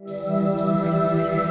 う